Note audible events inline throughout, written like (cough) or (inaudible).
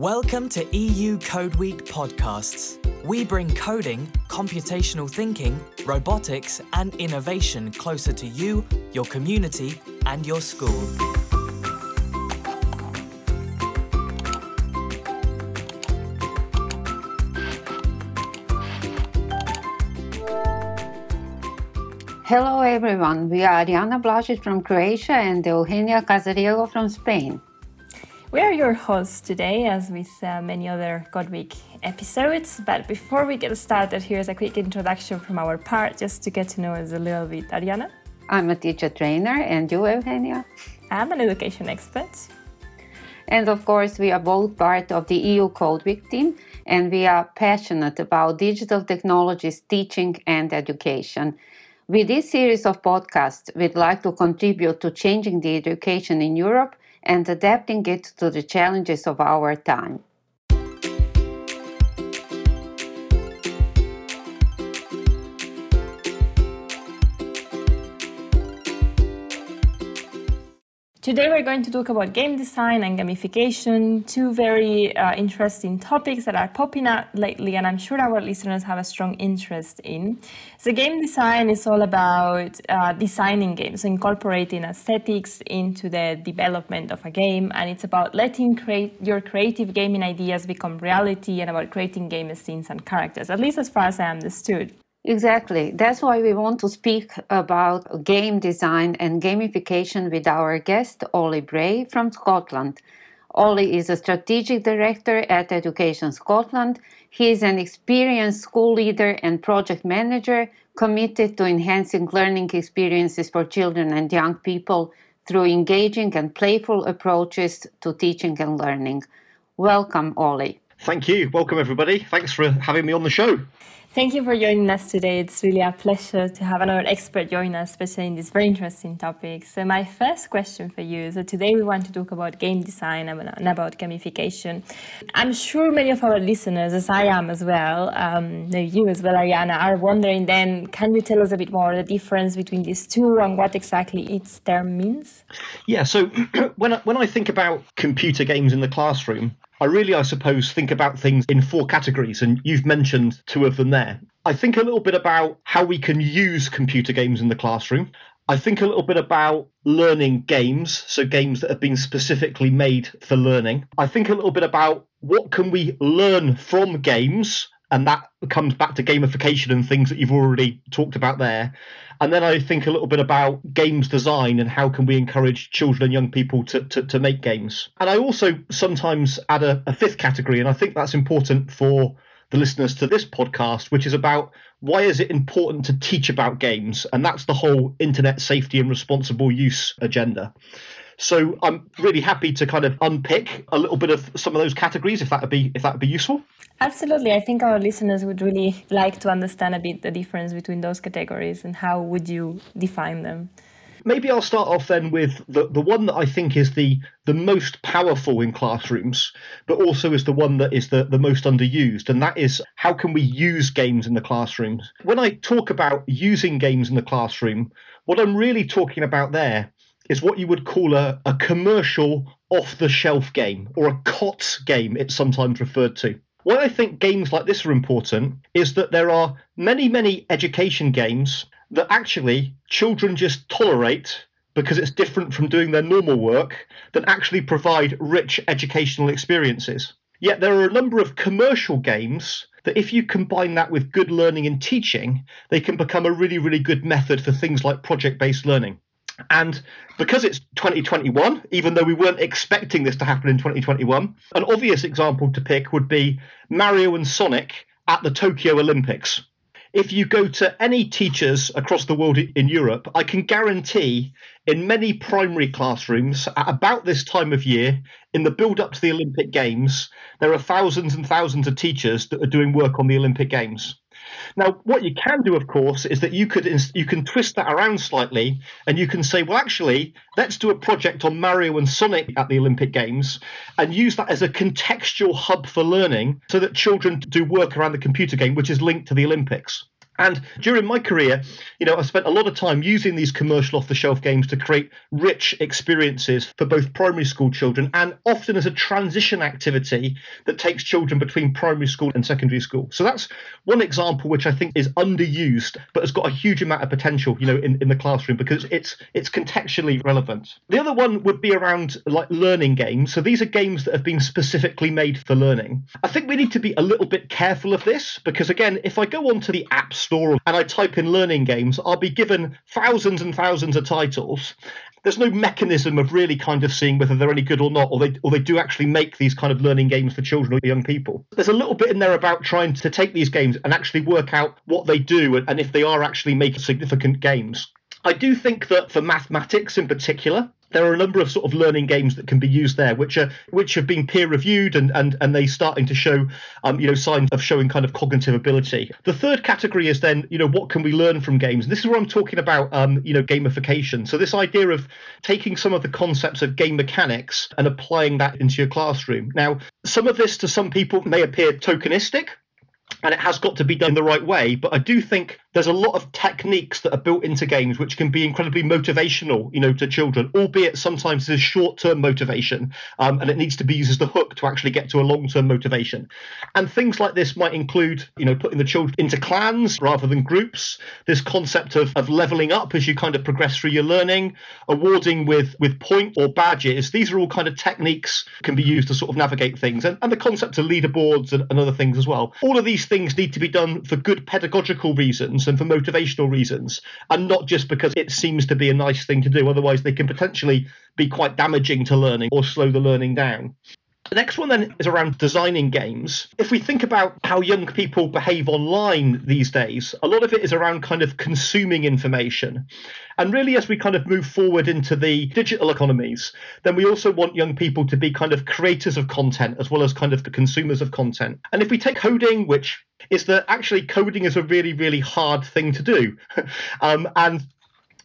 Welcome to EU Code Week podcasts. We bring coding, computational thinking, robotics, and innovation closer to you, your community, and your school. Hello everyone, we are Ariana Blasic from Croatia and Eugenia Casariego from Spain. We are your hosts today, as with uh, many other Code Week episodes. But before we get started, here's a quick introduction from our part, just to get to know us a little bit. Ariana? I'm a teacher trainer, and you, Eugenia? I'm an education expert. And of course, we are both part of the EU Code Week team, and we are passionate about digital technologies, teaching, and education. With this series of podcasts, we'd like to contribute to changing the education in Europe and adapting it to the challenges of our time. Today we're going to talk about game design and gamification, two very uh, interesting topics that are popping up lately and I'm sure our listeners have a strong interest in. So game design is all about uh, designing games, incorporating aesthetics into the development of a game and it's about letting create your creative gaming ideas become reality and about creating game scenes and characters, at least as far as I understood. Exactly. That's why we want to speak about game design and gamification with our guest, Ollie Bray from Scotland. Ollie is a strategic director at Education Scotland. He is an experienced school leader and project manager committed to enhancing learning experiences for children and young people through engaging and playful approaches to teaching and learning. Welcome, Ollie. Thank you. Welcome, everybody. Thanks for having me on the show. Thank you for joining us today. It's really a pleasure to have another expert join us, especially in this very interesting topic. So, my first question for you so, today we want to talk about game design and about gamification. I'm sure many of our listeners, as I am as well, um, you as well, Ariana, are wondering then can you tell us a bit more the difference between these two and what exactly each term means? Yeah, so (clears throat) when I, when I think about computer games in the classroom, I really, I suppose, think about things in four categories, and you've mentioned two of them there. I think a little bit about how we can use computer games in the classroom. I think a little bit about learning games, so games that have been specifically made for learning. I think a little bit about what can we learn from games, and that comes back to gamification and things that you've already talked about there. And then I think a little bit about games design and how can we encourage children and young people to, to, to make games. And I also sometimes add a, a fifth category, and I think that's important for the listeners to this podcast, which is about why is it important to teach about games? And that's the whole internet safety and responsible use agenda. So I'm really happy to kind of unpick a little bit of some of those categories if that would be if that would be useful. Absolutely. I think our listeners would really like to understand a bit the difference between those categories and how would you define them. Maybe I'll start off then with the, the one that I think is the the most powerful in classrooms, but also is the one that is the, the most underused, and that is how can we use games in the classrooms? When I talk about using games in the classroom, what I'm really talking about there is what you would call a, a commercial off the shelf game or a COTS game, it's sometimes referred to. Why I think games like this are important is that there are many, many education games that actually children just tolerate because it's different from doing their normal work that actually provide rich educational experiences. Yet there are a number of commercial games that if you combine that with good learning and teaching, they can become a really, really good method for things like project based learning. And because it's 2021, even though we weren't expecting this to happen in 2021, an obvious example to pick would be Mario and Sonic at the Tokyo Olympics. If you go to any teachers across the world in Europe, I can guarantee in many primary classrooms at about this time of year, in the build up to the Olympic Games, there are thousands and thousands of teachers that are doing work on the Olympic Games. Now, what you can do, of course, is that you could you can twist that around slightly, and you can say, well, actually, let's do a project on Mario and Sonic at the Olympic Games, and use that as a contextual hub for learning, so that children do work around the computer game, which is linked to the Olympics. And during my career, you know, I spent a lot of time using these commercial off the shelf games to create rich experiences for both primary school children and often as a transition activity that takes children between primary school and secondary school. So that's one example which I think is underused but has got a huge amount of potential, you know, in, in the classroom because it's it's contextually relevant. The other one would be around like learning games. So these are games that have been specifically made for learning. I think we need to be a little bit careful of this because again, if I go onto the apps store and I type in learning games, I'll be given thousands and thousands of titles. There's no mechanism of really kind of seeing whether they're any good or not, or they or they do actually make these kind of learning games for children or young people. There's a little bit in there about trying to take these games and actually work out what they do and, and if they are actually making significant games. I do think that for mathematics in particular, there are a number of sort of learning games that can be used there, which are which have been peer reviewed and and and they starting to show, um, you know, signs of showing kind of cognitive ability. The third category is then, you know, what can we learn from games? And this is where I'm talking about, um, you know, gamification. So this idea of taking some of the concepts of game mechanics and applying that into your classroom. Now, some of this to some people may appear tokenistic and it has got to be done the right way. But I do think there's a lot of techniques that are built into games which can be incredibly motivational, you know, to children, albeit sometimes there's short-term motivation, um, and it needs to be used as the hook to actually get to a long-term motivation. And things like this might include, you know, putting the children into clans rather than groups. This concept of, of leveling up as you kind of progress through your learning, awarding with with point or badges. These are all kind of techniques can be used to sort of navigate things, and, and the concept of leaderboards and, and other things as well. All of these things need to be done for good pedagogical reasons and for motivational reasons, and not just because it seems to be a nice thing to do. Otherwise, they can potentially be quite damaging to learning or slow the learning down. The next one then is around designing games. If we think about how young people behave online these days, a lot of it is around kind of consuming information. And really, as we kind of move forward into the digital economies, then we also want young people to be kind of creators of content as well as kind of the consumers of content. And if we take coding, which is that actually coding is a really, really hard thing to do. (laughs) um, and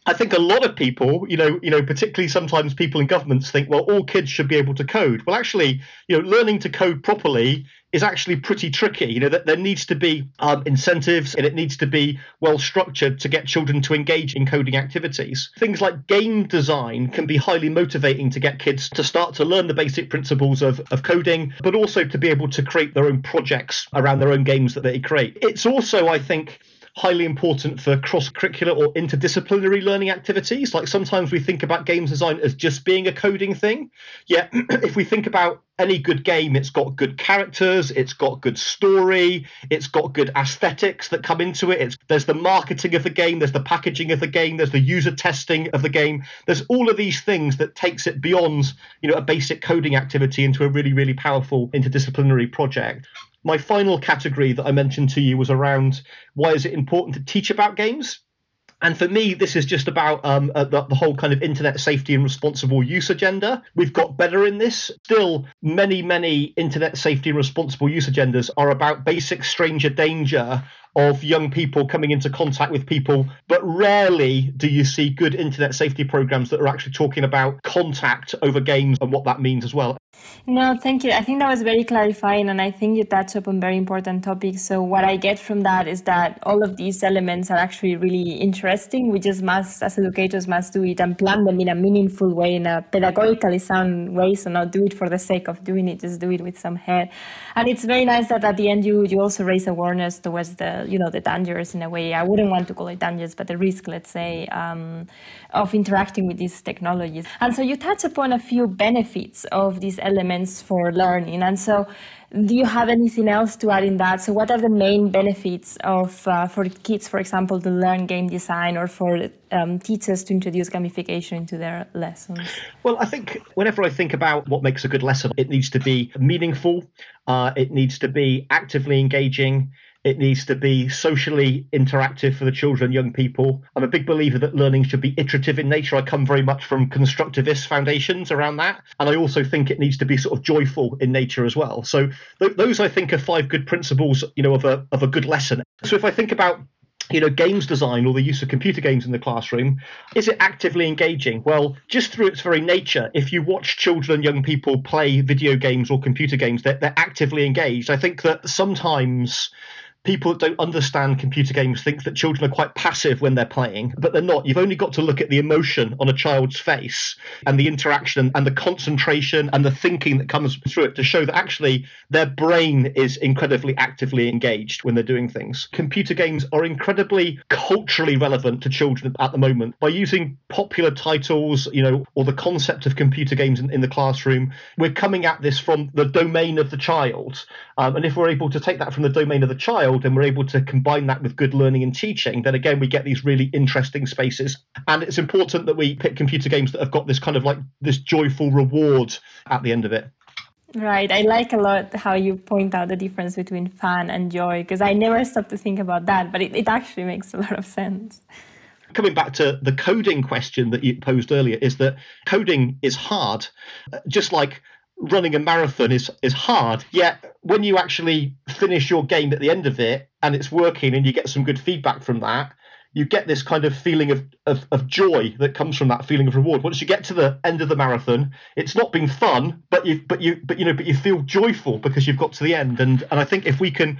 I think a lot of people, you know, you know, particularly sometimes people in governments think, well, all kids should be able to code. Well, actually, you know, learning to code properly is actually pretty tricky. You know, that there needs to be um, incentives and it needs to be well structured to get children to engage in coding activities. Things like game design can be highly motivating to get kids to start to learn the basic principles of, of coding, but also to be able to create their own projects around their own games that they create. It's also, I think, highly important for cross curricular or interdisciplinary learning activities. Like sometimes we think about games design as just being a coding thing. Yet, (clears throat) if we think about any good game, it's got good characters, it's got good story, it's got good aesthetics that come into it. It's, there's the marketing of the game, there's the packaging of the game, there's the user testing of the game. There's all of these things that takes it beyond, you know, a basic coding activity into a really, really powerful interdisciplinary project. My final category that I mentioned to you was around why is it important to teach about games? And for me, this is just about um, uh, the, the, whole kind of internet safety and responsible use agenda. We've got better in this. Still, many, many internet safety and responsible use agendas are about basic stranger danger of young people coming into contact with people, but rarely do you see good internet safety programs that are actually talking about contact over games and what that means as well. No, thank you. I think that was very clarifying, and I think you touched upon very important topics. So, what I get from that is that all of these elements are actually really interesting. We just must, as educators, must do it and plan them in a meaningful way, in a pedagogically sound way. So, not do it for the sake of doing it, just do it with some head. And it's very nice that at the end you you also raise awareness towards the you know the dangers in a way. I wouldn't want to call it dangers, but the risk, let's say, um, of interacting with these technologies. And so you touch upon a few benefits of these elements for learning. And so do you have anything else to add in that? So what are the main benefits of uh, for kids, for example, to learn game design or for um, teachers to introduce gamification into their lessons? Well, I think whenever I think about what makes a good lesson, it needs to be meaningful. Uh, it needs to be actively engaging. It needs to be socially interactive for the children, young people. I'm a big believer that learning should be iterative in nature. I come very much from constructivist foundations around that. And I also think it needs to be sort of joyful in nature as well. So th- those, I think, are five good principles, you know, of a, of a good lesson. So if I think about you know, games design or the use of computer games in the classroom, is it actively engaging? Well, just through its very nature, if you watch children and young people play video games or computer games, they're, they're actively engaged. I think that sometimes people that don't understand computer games think that children are quite passive when they're playing, but they're not. You've only got to look at the emotion on a child's face and the interaction and the concentration and the thinking that comes through it to show that actually their brain is incredibly actively engaged when they're doing things. Computer games are incredibly culturally relevant to children at the moment by using popular titles, you know, or the concept of computer games in, in the classroom. We're coming at this from the domain of the child. Um, and if we're able to take that from the domain of the child and we're able to combine that with good learning and teaching, then again, we get these really interesting spaces. And it's important that we pick computer games that have got this kind of like this joyful reward at the end of it. Right. I like a lot how you point out the difference between fun and joy because I never stopped to think about that, but it, it actually makes a lot of sense coming back to the coding question that you posed earlier is that coding is hard uh, just like running a marathon is is hard yet when you actually finish your game at the end of it and it's working and you get some good feedback from that you get this kind of feeling of, of, of joy that comes from that feeling of reward once you get to the end of the marathon it's not been fun but you but you but you know but you feel joyful because you've got to the end and and i think if we can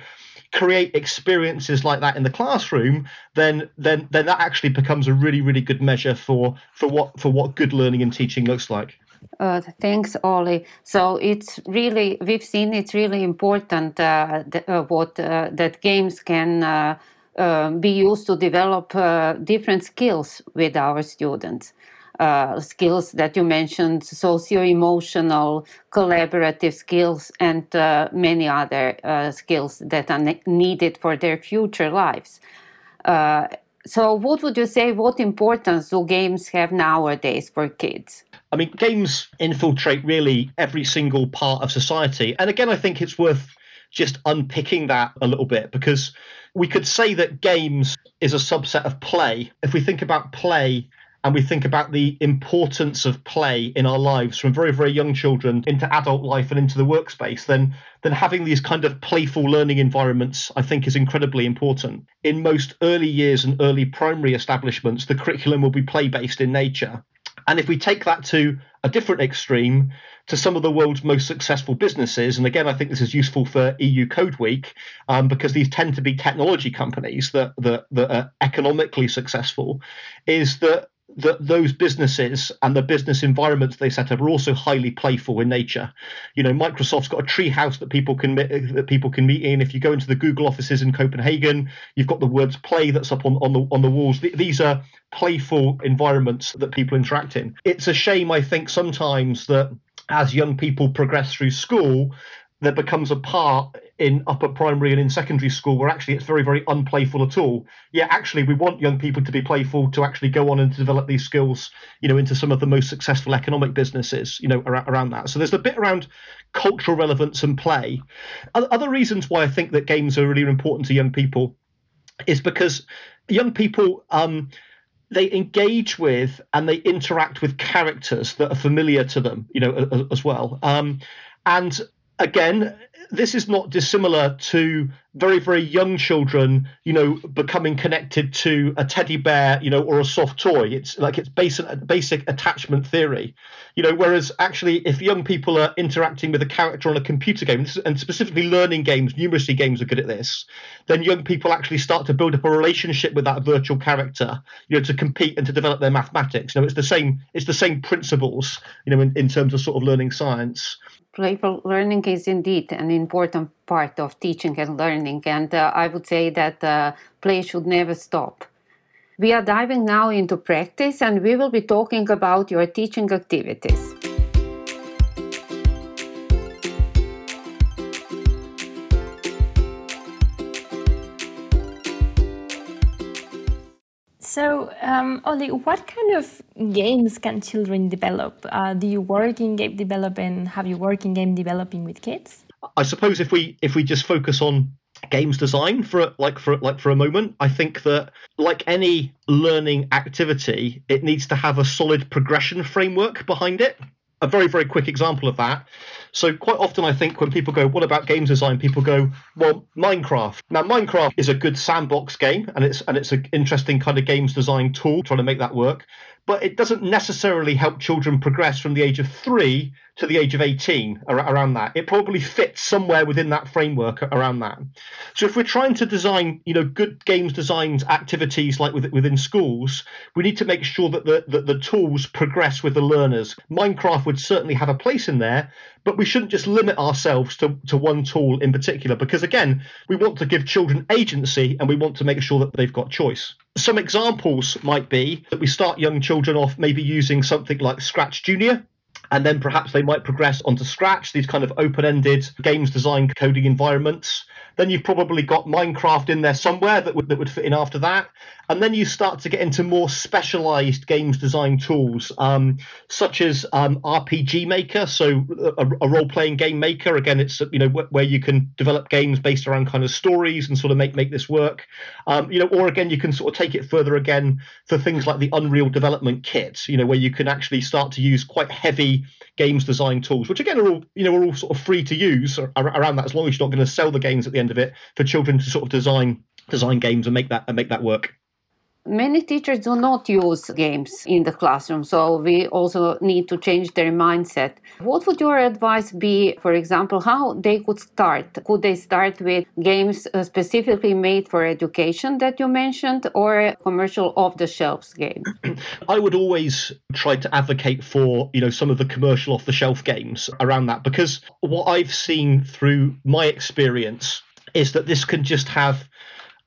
create experiences like that in the classroom, then then then that actually becomes a really really good measure for for what for what good learning and teaching looks like. Uh, thanks, Ollie. So it's really we've seen it's really important uh, uh, what uh, that games can. Uh, uh, be used to develop different skills with our students skills that you mentioned, socio-emotional, collaborative skills, and many other skills that are ne- needed for their future lives. So, what would you say? What importance do games have nowadays for kids? I mean, games infiltrate really every single part of society, and again, I think it's worth just unpicking that a little bit because we could say that games is a subset of play. If we think about play and we think about the importance of play in our lives from very very young children into adult life and into the workspace then then having these kind of playful learning environments i think is incredibly important. In most early years and early primary establishments the curriculum will be play based in nature and if we take that to a different extreme to some of the world's most successful businesses, and again, I think this is useful for EU Code Week um, because these tend to be technology companies that, that that are economically successful, is that that those businesses and the business environments they set up are also highly playful in nature. You know, Microsoft's got a tree house that people can that people can meet in. If you go into the Google offices in Copenhagen, you've got the words "play" that's up on, on the on the walls. These are playful environments that people interact in. It's a shame, I think, sometimes that as young people progress through school, there becomes a part in upper primary and in secondary school where actually it's very very unplayful at all. Yeah actually we want young people to be playful to actually go on and develop these skills you know into some of the most successful economic businesses you know around, around that. So there's a bit around cultural relevance and play. Other reasons why i think that games are really important to young people is because young people um, they engage with and they interact with characters that are familiar to them, you know, as well. Um, and again, this is not dissimilar to very very young children you know becoming connected to a teddy bear you know or a soft toy. It's like it's basic basic attachment theory. You know whereas actually if young people are interacting with a character on a computer game and specifically learning games numeracy games are good at this then young people actually start to build up a relationship with that virtual character you know to compete and to develop their mathematics. You know it's the same it's the same principles you know in, in terms of sort of learning science playful learning is indeed an important part of teaching and learning, and uh, I would say that uh, play should never stop. We are diving now into practice, and we will be talking about your teaching activities. So, um, Ollie, what kind of games can children develop? Uh, do you work in game development? Have you worked in game developing with kids? I suppose if we if we just focus on games design for like for like for a moment, I think that like any learning activity, it needs to have a solid progression framework behind it. A very very quick example of that So quite often, I think when people go, "What about games design?" people go, "Well, Minecraft." Now, Minecraft is a good sandbox game, and it's and it's an interesting kind of games design tool, trying to make that work but it doesn't necessarily help children progress from the age of three to the age of 18 around that it probably fits somewhere within that framework around that so if we're trying to design you know good games designs activities like within schools we need to make sure that the, that the tools progress with the learners minecraft would certainly have a place in there but we shouldn't just limit ourselves to, to one tool in particular because again we want to give children agency and we want to make sure that they've got choice some examples might be that we start young children off maybe using something like Scratch Junior, and then perhaps they might progress onto Scratch, these kind of open ended games design coding environments. Then you've probably got Minecraft in there somewhere that would, that would fit in after that. And then you start to get into more specialized games design tools, um, such as um, RPG Maker, so a, a role playing game maker. Again, it's you know where you can develop games based around kind of stories and sort of make make this work. Um, you know, or again, you can sort of take it further again for things like the Unreal Development Kit. You know, where you can actually start to use quite heavy games design tools, which again are all you know are all sort of free to use around that as long as you're not going to sell the games at the end of it for children to sort of design design games and make that and make that work. Many teachers do not use games in the classroom so we also need to change their mindset. What would your advice be for example how they could start? Could they start with games uh, specifically made for education that you mentioned or commercial off the shelves game? (clears throat) I would always try to advocate for you know some of the commercial off the shelf games around that because what i've seen through my experience is that this can just have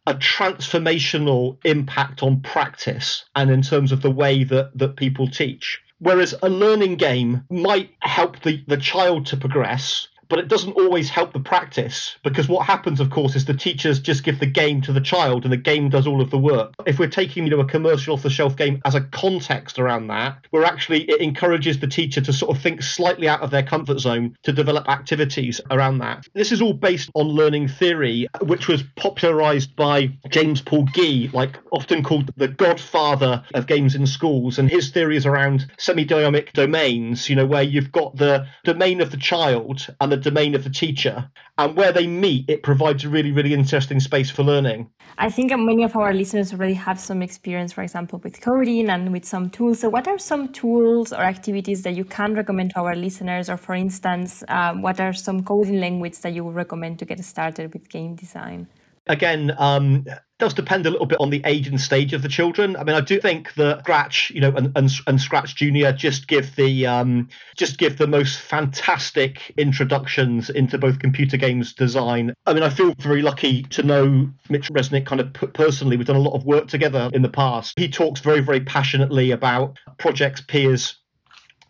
a transformational impact on practice and in terms of the way that, that people teach. Whereas a learning game might help the, the child to progress, but it doesn't always help the practice because what happens of course is the teachers just give the game to the child and the game does all of the work. If we're taking you know a commercial off the shelf game as a context around that we're actually it encourages the teacher to sort of think slightly out of their comfort zone to develop activities around that. This is all based on learning theory which was popularized by James Paul Gee like often called the godfather of games in schools. And his theory is around semiotic domains you know where you've got the domain of the child and the domain of the teacher. And where they meet, it provides a really, really interesting space for learning. I think many of our listeners already have some experience, for example, with coding and with some tools. So, what are some tools or activities that you can recommend to our listeners? Or, for instance, um, what are some coding languages that you would recommend to get started with game design? Again, um, does depend a little bit on the age and stage of the children. I mean, I do think that Scratch, you know, and, and, and Scratch Junior just give the um, just give the most fantastic introductions into both computer games design. I mean, I feel very lucky to know Mitch Resnick kind of personally. We've done a lot of work together in the past. He talks very, very passionately about projects, peers,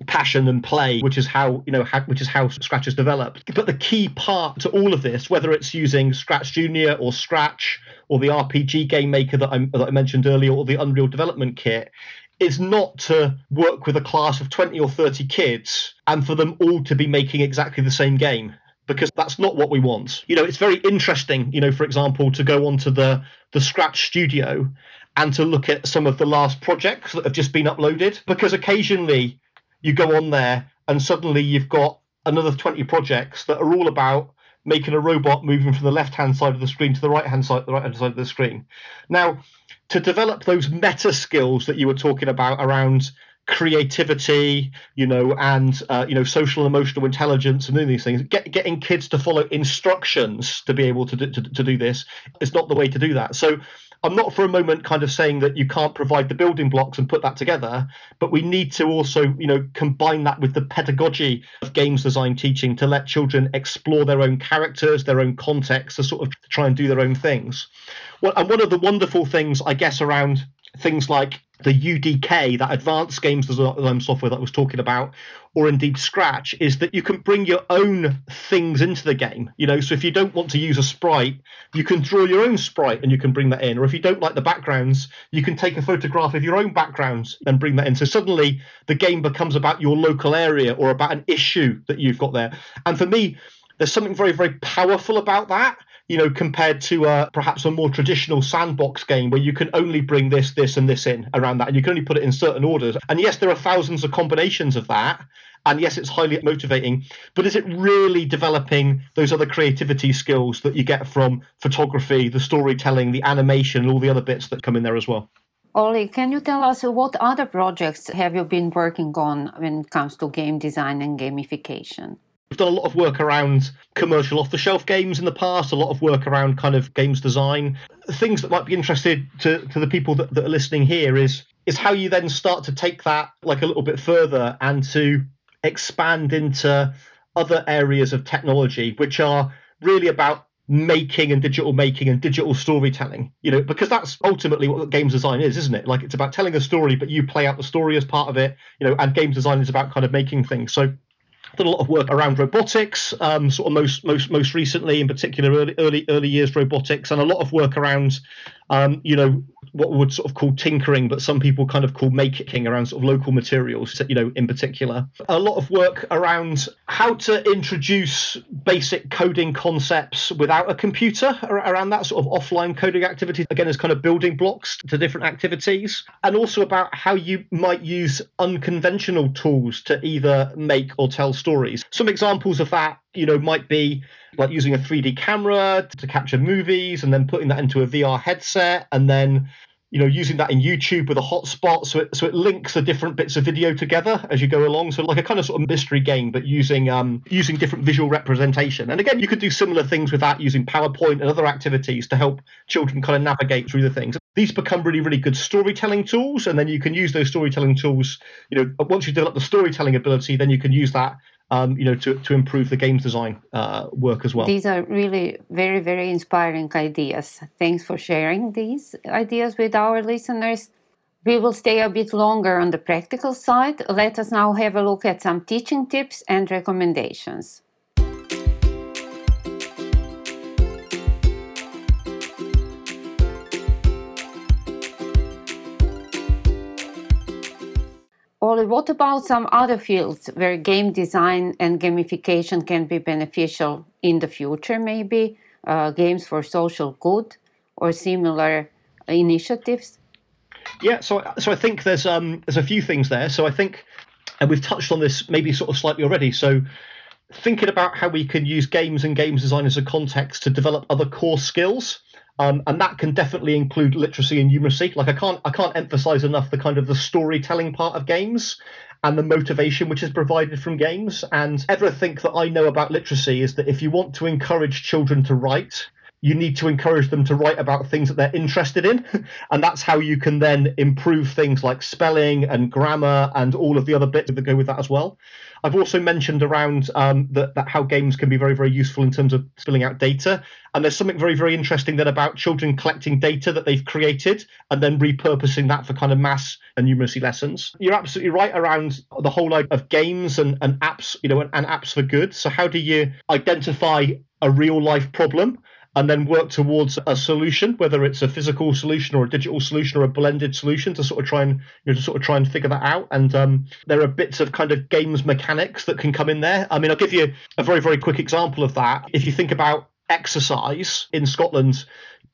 passion and play, which is how you know how, which is how Scratch has developed. But the key part to all of this, whether it's using Scratch Junior or Scratch or the RPG game maker that I, that I mentioned earlier, or the Unreal Development Kit, is not to work with a class of 20 or 30 kids and for them all to be making exactly the same game because that's not what we want. You know, it's very interesting, you know, for example, to go onto the the Scratch Studio and to look at some of the last projects that have just been uploaded because occasionally you go on there and suddenly you've got another 20 projects that are all about making a robot moving from the left hand side of the screen to the right hand side the right hand side of the screen. Now to develop those meta skills that you were talking about around creativity you know and uh, you know social emotional intelligence and doing these things get, getting kids to follow instructions to be able to do, to, to do this is not the way to do that. So I'm not for a moment kind of saying that you can't provide the building blocks and put that together, but we need to also, you know, combine that with the pedagogy of games design teaching to let children explore their own characters, their own context, to sort of try and do their own things. Well, and one of the wonderful things, I guess, around things like the UDK, that advanced games design um, software that I was talking about, or indeed Scratch, is that you can bring your own things into the game. You know, so if you don't want to use a sprite, you can draw your own sprite and you can bring that in. Or if you don't like the backgrounds, you can take a photograph of your own backgrounds and bring that in. So suddenly the game becomes about your local area or about an issue that you've got there. And for me, there's something very, very powerful about that you know, compared to uh, perhaps a more traditional sandbox game where you can only bring this, this, and this in around that, and you can only put it in certain orders. And yes, there are thousands of combinations of that, And yes, it's highly motivating, but is it really developing those other creativity skills that you get from photography, the storytelling, the animation, and all the other bits that come in there as well? Ollie, can you tell us what other projects have you been working on when it comes to game design and gamification? We've done a lot of work around commercial off the shelf games in the past, a lot of work around kind of games design. Things that might be interested to, to the people that, that are listening here is is how you then start to take that like a little bit further and to expand into other areas of technology which are really about making and digital making and digital storytelling you know because that's ultimately what games design is isn't it like it's about telling a story but you play out the story as part of it you know and games design is about kind of making things so done a lot of work around robotics, um, sort of most most most recently, in particular, early early early years robotics, and a lot of work around, um, you know, what we would sort of call tinkering, but some people kind of call making around sort of local materials, you know, in particular. A lot of work around how to introduce basic coding concepts without a computer around that sort of offline coding activity, again, as kind of building blocks to different activities, and also about how you might use unconventional tools to either make or tell stories. Some examples of that you know, might be like using a 3D camera to capture movies and then putting that into a VR headset and then you know using that in YouTube with a hotspot so it so it links the different bits of video together as you go along. So like a kind of sort of mystery game but using um using different visual representation. And again you could do similar things with that using PowerPoint and other activities to help children kind of navigate through the things. These become really really good storytelling tools and then you can use those storytelling tools you know once you develop the storytelling ability then you can use that um, you know, to, to improve the games design uh, work as well. These are really very, very inspiring ideas. Thanks for sharing these ideas with our listeners. We will stay a bit longer on the practical side. Let us now have a look at some teaching tips and recommendations. What about some other fields where game design and gamification can be beneficial in the future, maybe? Uh, games for social good or similar initiatives? Yeah, so so I think there's um there's a few things there. So I think, and we've touched on this maybe sort of slightly already. So thinking about how we can use games and games design as a context to develop other core skills. Um, and that can definitely include literacy and numeracy. Like I can't I can't emphasize enough the kind of the storytelling part of games and the motivation which is provided from games. And everything that I know about literacy is that if you want to encourage children to write, you need to encourage them to write about things that they're interested in. (laughs) and that's how you can then improve things like spelling and grammar and all of the other bits that go with that as well. I've also mentioned around um, that, that how games can be very, very useful in terms of spilling out data. And there's something very, very interesting then about children collecting data that they've created and then repurposing that for kind of mass and numeracy lessons. You're absolutely right around the whole idea of games and, and apps, you know, and, and apps for good. So how do you identify a real life problem and then work towards a solution, whether it's a physical solution or a digital solution or a blended solution to sort of try and you know to sort of try and figure that out. And um, there are bits of kind of games mechanics that can come in there. I mean, I'll give you a very very quick example of that. If you think about exercise in Scotland,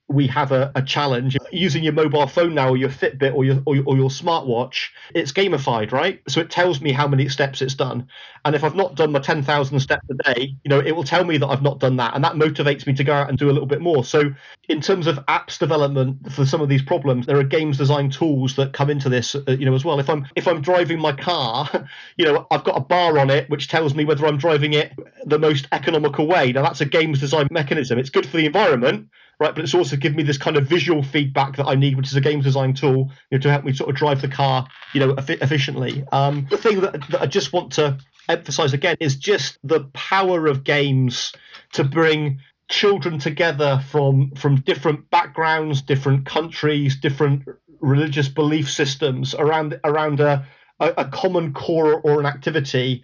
we have a, a, challenge. Using your mobile phone now or your fitbit or your, or your, or your smartwatch it's gamified right? So it tells me how many steps it's done. And if i've not done my 10,000 steps a day you know it will tell me that i've not done that. And that motivates me to go out and do a little bit more. So in terms of apps development for some of these problems there are games design tools that come into this uh, you know as well. If i'm if i'm driving my car (laughs) you know i've got a bar on it which tells me whether i'm driving it the most economical way. Now that's a games design mechanism. It's good for the environment right? But it's also given me this kind of visual feedback that I need, which is a games design tool, you know, to help me sort of drive the car, you know, efficiently. Um, the thing that, that I just want to emphasize again is just the power of games to bring children together from from different backgrounds, different countries, different religious belief systems around around a, a, a common core or an activity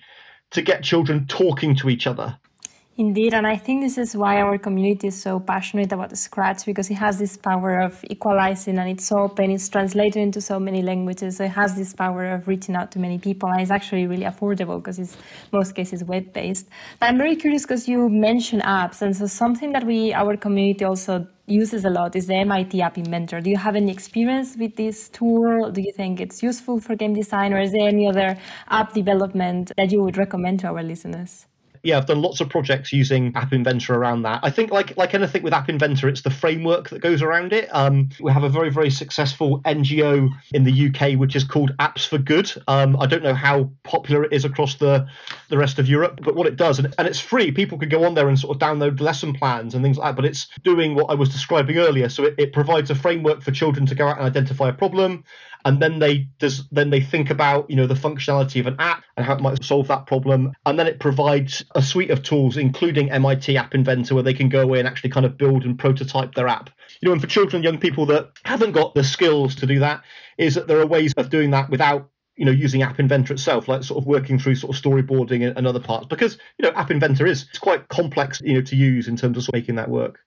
to get children talking to each other Indeed, and I think this is why our community is so passionate about Scratch because it has this power of equalizing and it's open, it's translated into so many languages. So it has this power of reaching out to many people and it's actually really affordable because it's most cases web based. I'm very curious because you mentioned apps, and so something that we, our community also uses a lot is the MIT App Inventor. Do you have any experience with this tool? Do you think it's useful for game design, or is there any other app development that you would recommend to our listeners? Yeah, I've done lots of projects using App Inventor around that. I think, like like anything with App Inventor, it's the framework that goes around it. Um, we have a very very successful NGO in the UK which is called Apps for Good. Um, I don't know how popular it is across the the rest of Europe, but what it does, and, and it's free. People can go on there and sort of download lesson plans and things like that. But it's doing what I was describing earlier. So it, it provides a framework for children to go out and identify a problem and then they does then they think about you know the functionality of an app and how it might solve that problem. And then it provides a suite of tools including MIT App Inventor where they can go away and actually kind of build and prototype their app. You know and for children and young people that haven't got the skills to do that is that there are ways of doing that without you know using app inventor itself like sort of working through sort of storyboarding and, and other parts. Because you know app inventor is it's quite complex you know to use in terms of, sort of making that work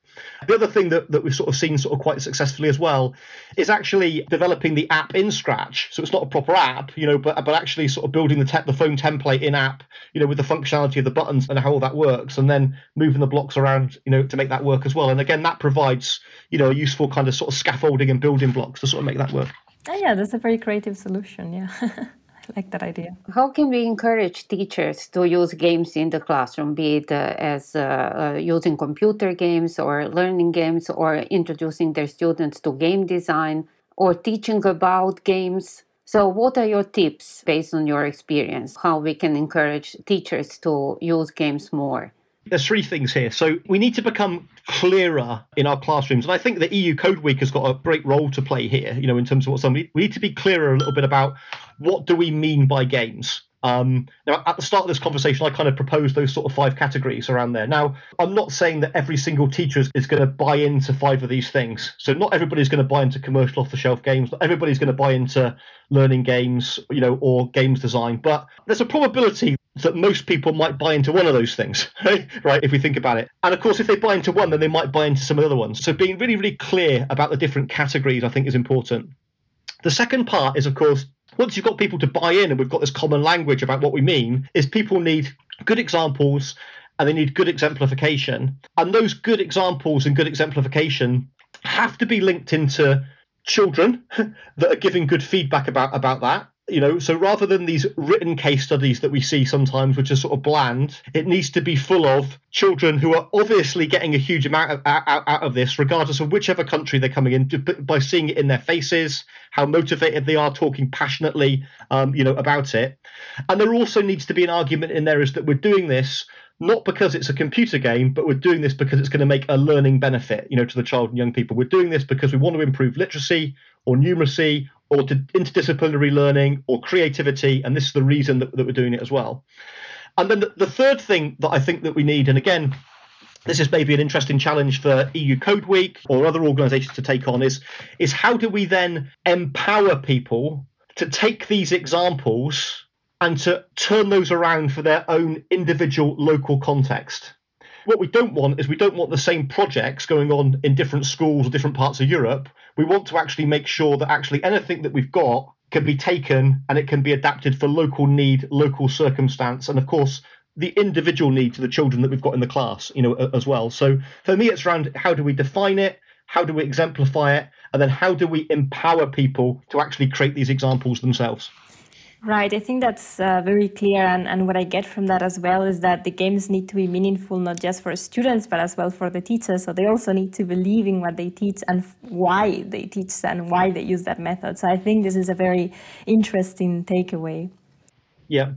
the other thing that, that we've sort of seen sort of quite successfully as well is actually developing the app in Scratch. So it's not a proper app, you know, but but actually sort of building the te- the phone template in app, you know, with the functionality of the buttons and how all that works, and then moving the blocks around, you know, to make that work as well. And again, that provides you know a useful kind of sort of scaffolding and building blocks to sort of make that work. Oh, yeah, that's a very creative solution. Yeah. (laughs) Like that idea. How can we encourage teachers to use games in the classroom, be it uh, as uh, uh, using computer games or learning games or introducing their students to game design or teaching about games? So, what are your tips based on your experience? How we can encourage teachers to use games more? There's three things here. So we need to become clearer in our classrooms, and I think the EU Code Week has got a great role to play here. You know, in terms of what somebody we need to be clearer a little bit about what do we mean by games. Um, now, at the start of this conversation, I kind of proposed those sort of five categories around there. Now, I'm not saying that every single teacher is, is going to buy into five of these things. So, not everybody's going to buy into commercial off-the-shelf games. Not everybody's going to buy into learning games, you know, or games design. But there's a probability that most people might buy into one of those things, (laughs) right? If we think about it. And of course, if they buy into one, then they might buy into some other ones. So, being really, really clear about the different categories, I think, is important. The second part is, of course, once you've got people to buy in and we've got this common language about what we mean, is people need good examples and they need good exemplification. And those good examples and good exemplification have to be linked into children (laughs) that are giving good feedback about about that you know so rather than these written case studies that we see sometimes which are sort of bland it needs to be full of children who are obviously getting a huge amount of, out, out, of this regardless of whichever country they're coming in by seeing it in their faces how motivated they are talking passionately um, you know about it and there also needs to be an argument in there is that we're doing this not because it's a computer game, but we're doing this because it's going to make a learning benefit, you know, to the child and young people. We're doing this because we want to improve literacy or numeracy or to interdisciplinary learning or creativity, and this is the reason that, that we're doing it as well. And then the, the third thing that I think that we need, and again, this is maybe an interesting challenge for EU Code Week or other organisations to take on, is is how do we then empower people to take these examples and to turn those around for their own individual local context. What we don't want is we don't want the same projects going on in different schools or different parts of Europe. We want to actually make sure that actually anything that we've got can be taken and it can be adapted for local need, local circumstance, and of course the individual needs of the children that we've got in the class, you know, as well. So for me, it's around how do we define it, how do we exemplify it, and then how do we empower people to actually create these examples themselves. Right, I think that's uh, very clear. And, and what I get from that as well is that the games need to be meaningful, not just for students, but as well for the teachers. So they also need to believe in what they teach and why they teach and why they use that method. So I think this is a very interesting takeaway. Yeah.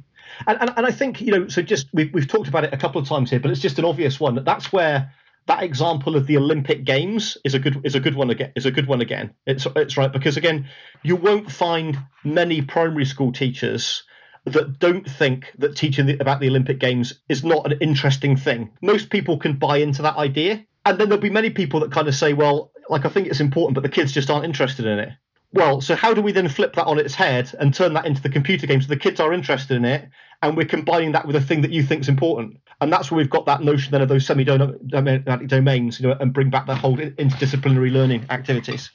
And, and, and I think, you know, so just we've, we've talked about it a couple of times here, but it's just an obvious one. that That's where that example of the Olympic Games is a good is a good one again. Is a good one again. It's it's right because again, you won't find many primary school teachers that don't think that teaching the, about the Olympic Games is not an interesting thing. Most people can buy into that idea, and then there'll be many people that kind of say, well, like I think it's important, but the kids just aren't interested in it. Well, so how do we then flip that on its head and turn that into the computer game so the kids are interested in it and we're combining that with a thing that you think is important. And that's where we've got that notion then of those semi-domain domains, you know, and bring back that whole interdisciplinary learning activities.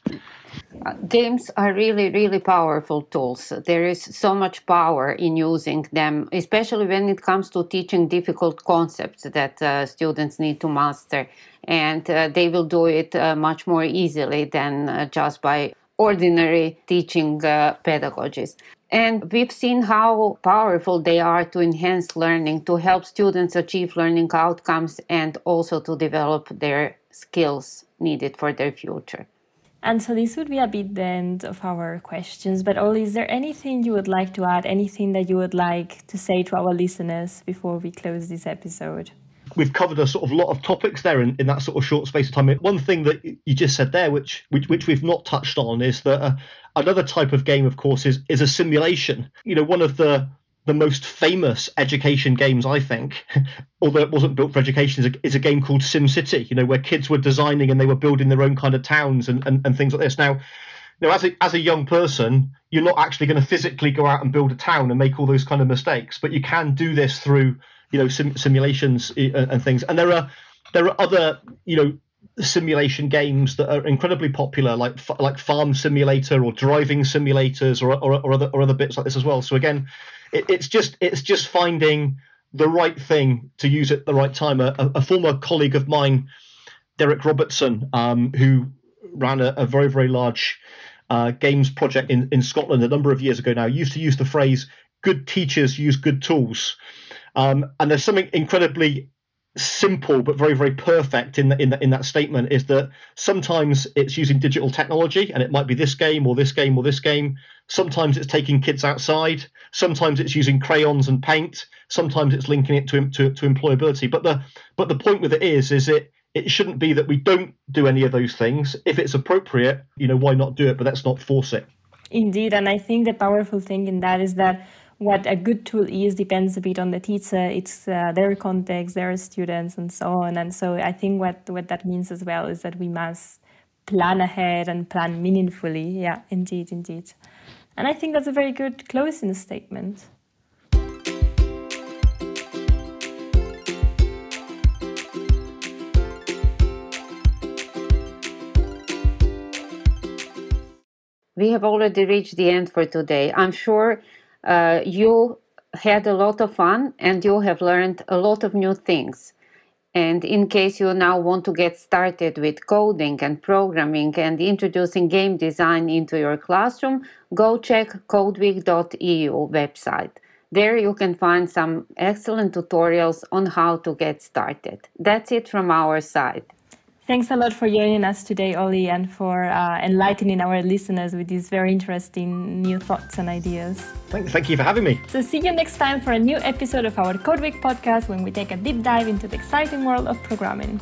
games are really, really powerful tools. There is so much power in using them, especially when it comes to teaching difficult concepts that uh, students need to master. And uh, they will do it uh, much more easily than uh, just by ordinary teaching uh, pedagogies. And we've seen how powerful they are to enhance learning, to help students achieve learning outcomes, and also to develop their skills needed for their future. And so this would be a bit the end of our questions. But Ollie, is there anything you would like to add? Anything that you would like to say to our listeners before we close this episode? We've covered a sort of lot of topics there in, in that sort of short space of time. One thing that you just said there, which which, which we've not touched on, is that uh, another type of game, of course, is is a simulation. You know, one of the the most famous education games, I think, (laughs) although it wasn't built for education, is a, is a game called SimCity, you know, where kids were designing and they were building their own kind of towns and, and, and things like this. Now, you know, as a, as a young person, you're not actually going to physically go out and build a town and make all those kind of mistakes, but you can do this through, you know, sim, simulations and, and things. And there are there are other, you know, simulation games that are incredibly popular, like like Farm Simulator or driving simulators or, or, or other or other bits like this as well. So again, it, it's just it's just finding the right thing to use at the right time. A, a former colleague of mine, Derek Robertson, um, who ran a, a, very very large uh, games project in in Scotland a number of years ago now, used to use the phrase "good teachers use good tools." Um, and there's something incredibly simple but very very perfect in the, in the, in that statement is that sometimes it's using digital technology and it might be this game or this game or this game. Sometimes it's taking kids outside. Sometimes it's using crayons and paint. Sometimes it's linking it to, to, to employability. But the but the point with it is is it it shouldn't be that we don't do any of those things. If it's appropriate you know why not do it? But let's not force it. Indeed and i think the powerful thing in that is that what a good tool is depends a bit on the teacher it's uh, their context their students and so on. And so i think what what that means as well is that we must plan ahead and plan meaningfully. Yeah indeed indeed. And i think that's a very good closing statement. We have already reached the end for today. I'm sure uh, you had a lot of fun and you have learned a lot of new things. And in case you now want to get started with coding and programming and introducing game design into your classroom, go check codeweek.eu website. There you can find some excellent tutorials on how to get started. That's it from our side. Thanks a lot for joining us today, Ollie, and for uh, enlightening our listeners with these very interesting new thoughts and ideas. Thank, thank you for having me. So, see you next time for a new episode of our Code Week podcast when we take a deep dive into the exciting world of programming.